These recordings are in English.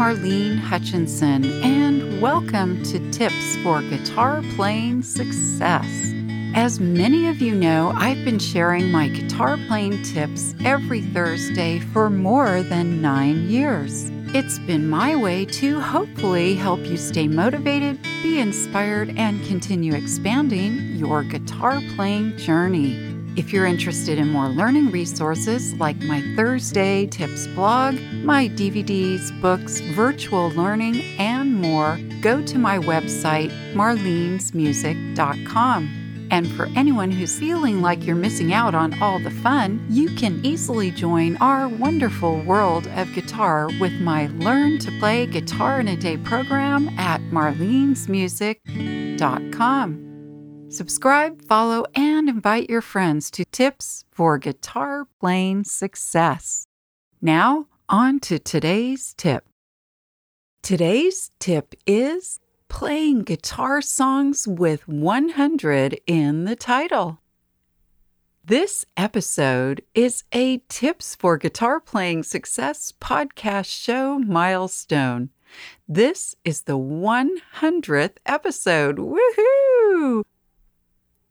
Marlene Hutchinson, and welcome to Tips for Guitar Playing Success. As many of you know, I've been sharing my guitar playing tips every Thursday for more than nine years. It's been my way to hopefully help you stay motivated, be inspired, and continue expanding your guitar playing journey. If you're interested in more learning resources like my Thursday Tips blog, my DVDs, books, virtual learning, and more, go to my website, marlenesmusic.com. And for anyone who's feeling like you're missing out on all the fun, you can easily join our wonderful world of guitar with my Learn to Play Guitar in a Day program at marlenesmusic.com. Subscribe, follow, and invite your friends to Tips for Guitar Playing Success. Now, on to today's tip. Today's tip is playing guitar songs with 100 in the title. This episode is a Tips for Guitar Playing Success podcast show milestone. This is the 100th episode. Woohoo!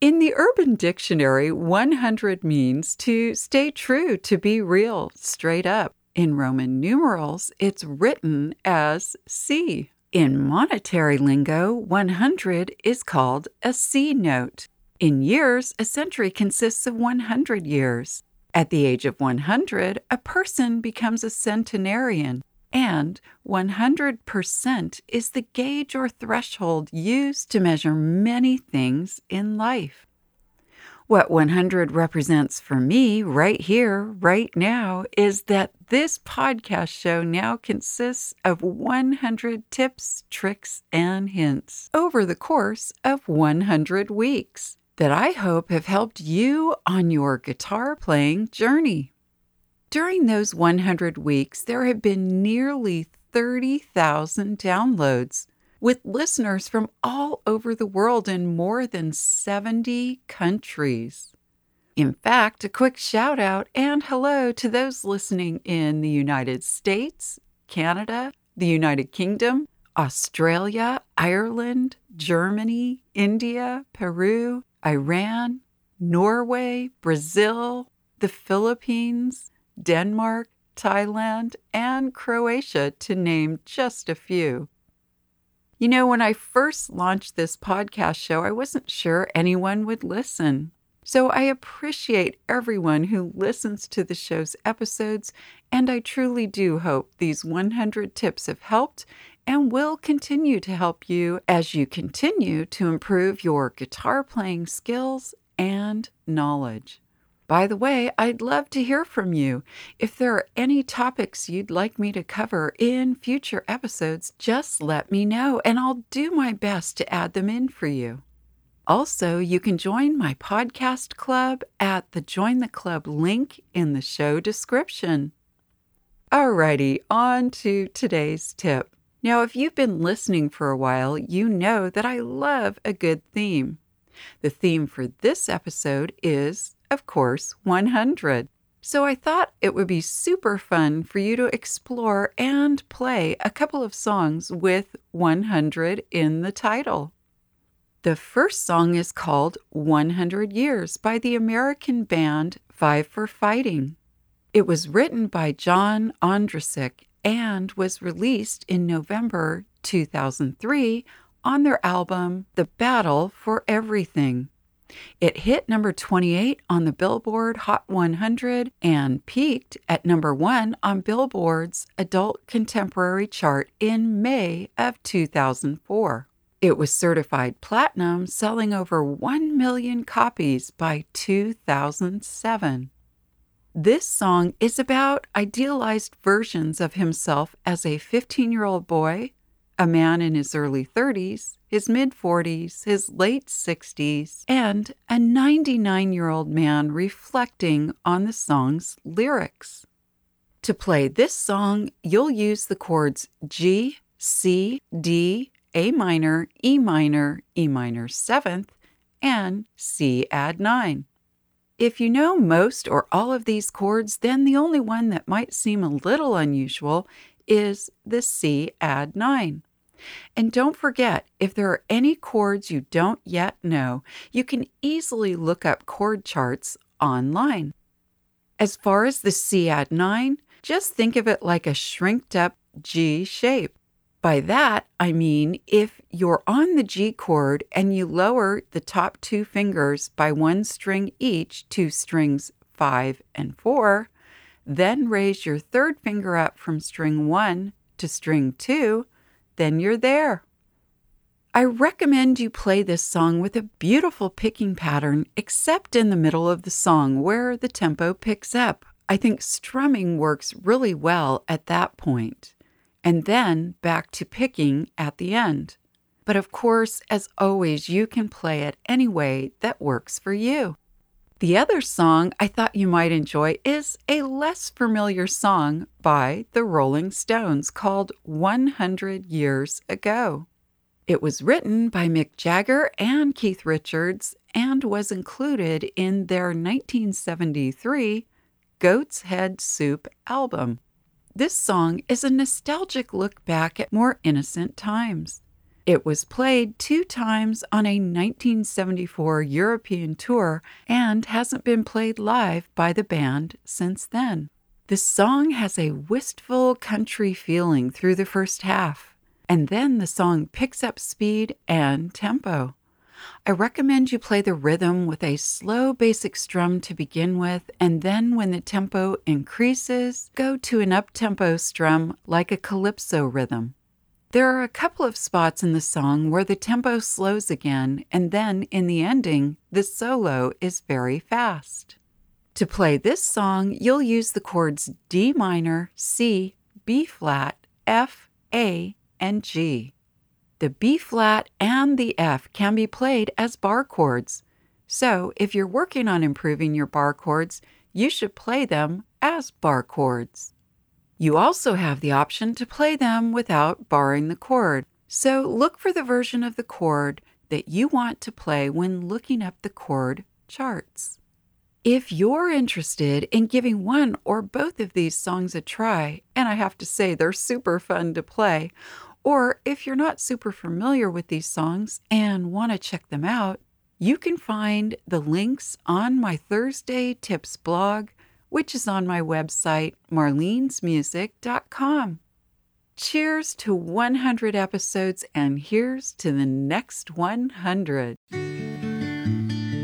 In the Urban Dictionary, 100 means to stay true, to be real, straight up. In Roman numerals, it's written as C. In monetary lingo, 100 is called a C note. In years, a century consists of 100 years. At the age of 100, a person becomes a centenarian and 100% is the gauge or threshold used to measure many things in life. What 100 represents for me right here, right now, is that this podcast show now consists of 100 tips, tricks, and hints over the course of 100 weeks that I hope have helped you on your guitar playing journey. During those 100 weeks, there have been nearly 30,000 downloads, with listeners from all over the world in more than 70 countries. In fact, a quick shout out and hello to those listening in the United States, Canada, the United Kingdom, Australia, Ireland, Germany, India, Peru, Iran, Norway, Brazil, the Philippines, Denmark, Thailand, and Croatia, to name just a few. You know, when I first launched this podcast show, I wasn't sure anyone would listen. So I appreciate everyone who listens to the show's episodes, and I truly do hope these 100 tips have helped and will continue to help you as you continue to improve your guitar playing skills and knowledge. By the way, I'd love to hear from you. If there are any topics you'd like me to cover in future episodes, just let me know and I'll do my best to add them in for you. Also, you can join my podcast club at the Join the Club link in the show description. Alrighty, on to today's tip. Now, if you've been listening for a while, you know that I love a good theme. The theme for this episode is of course, 100. So I thought it would be super fun for you to explore and play a couple of songs with 100 in the title. The first song is called 100 Years by the American band Five for Fighting. It was written by John Ondrasik and was released in November 2003 on their album The Battle for Everything. It hit number 28 on the Billboard Hot 100 and peaked at number 1 on Billboard's Adult Contemporary chart in May of 2004. It was certified platinum, selling over 1 million copies by 2007. This song is about idealized versions of himself as a 15 year old boy, a man in his early 30s, his mid 40s, his late 60s, and a 99 year old man reflecting on the song's lyrics. To play this song, you'll use the chords G, C, D, A minor, E minor, E minor 7th, and C add 9. If you know most or all of these chords, then the only one that might seem a little unusual is the C add 9. And don't forget, if there are any chords you don't yet know, you can easily look up chord charts online. As far as the C add 9, just think of it like a shrinked up G shape. By that, I mean if you're on the G chord and you lower the top two fingers by one string each to strings 5 and 4, then raise your third finger up from string 1 to string 2, then you're there. I recommend you play this song with a beautiful picking pattern, except in the middle of the song where the tempo picks up. I think strumming works really well at that point and then back to picking at the end. But of course, as always, you can play it any way that works for you. The other song I thought you might enjoy is a less familiar song by the Rolling Stones called 100 Years Ago. It was written by Mick Jagger and Keith Richards and was included in their 1973 Goat's Head Soup album. This song is a nostalgic look back at more innocent times. It was played two times on a 1974 European tour and hasn't been played live by the band since then. The song has a wistful country feeling through the first half, and then the song picks up speed and tempo. I recommend you play the rhythm with a slow basic strum to begin with, and then when the tempo increases, go to an up tempo strum like a calypso rhythm. There are a couple of spots in the song where the tempo slows again, and then in the ending, the solo is very fast. To play this song, you'll use the chords D minor, C, B flat, F, A, and G. The B flat and the F can be played as bar chords. So, if you're working on improving your bar chords, you should play them as bar chords. You also have the option to play them without barring the chord. So, look for the version of the chord that you want to play when looking up the chord charts. If you're interested in giving one or both of these songs a try, and I have to say they're super fun to play, or if you're not super familiar with these songs and want to check them out, you can find the links on my Thursday Tips blog, which is on my website, marlenesmusic.com. Cheers to 100 episodes, and here's to the next 100.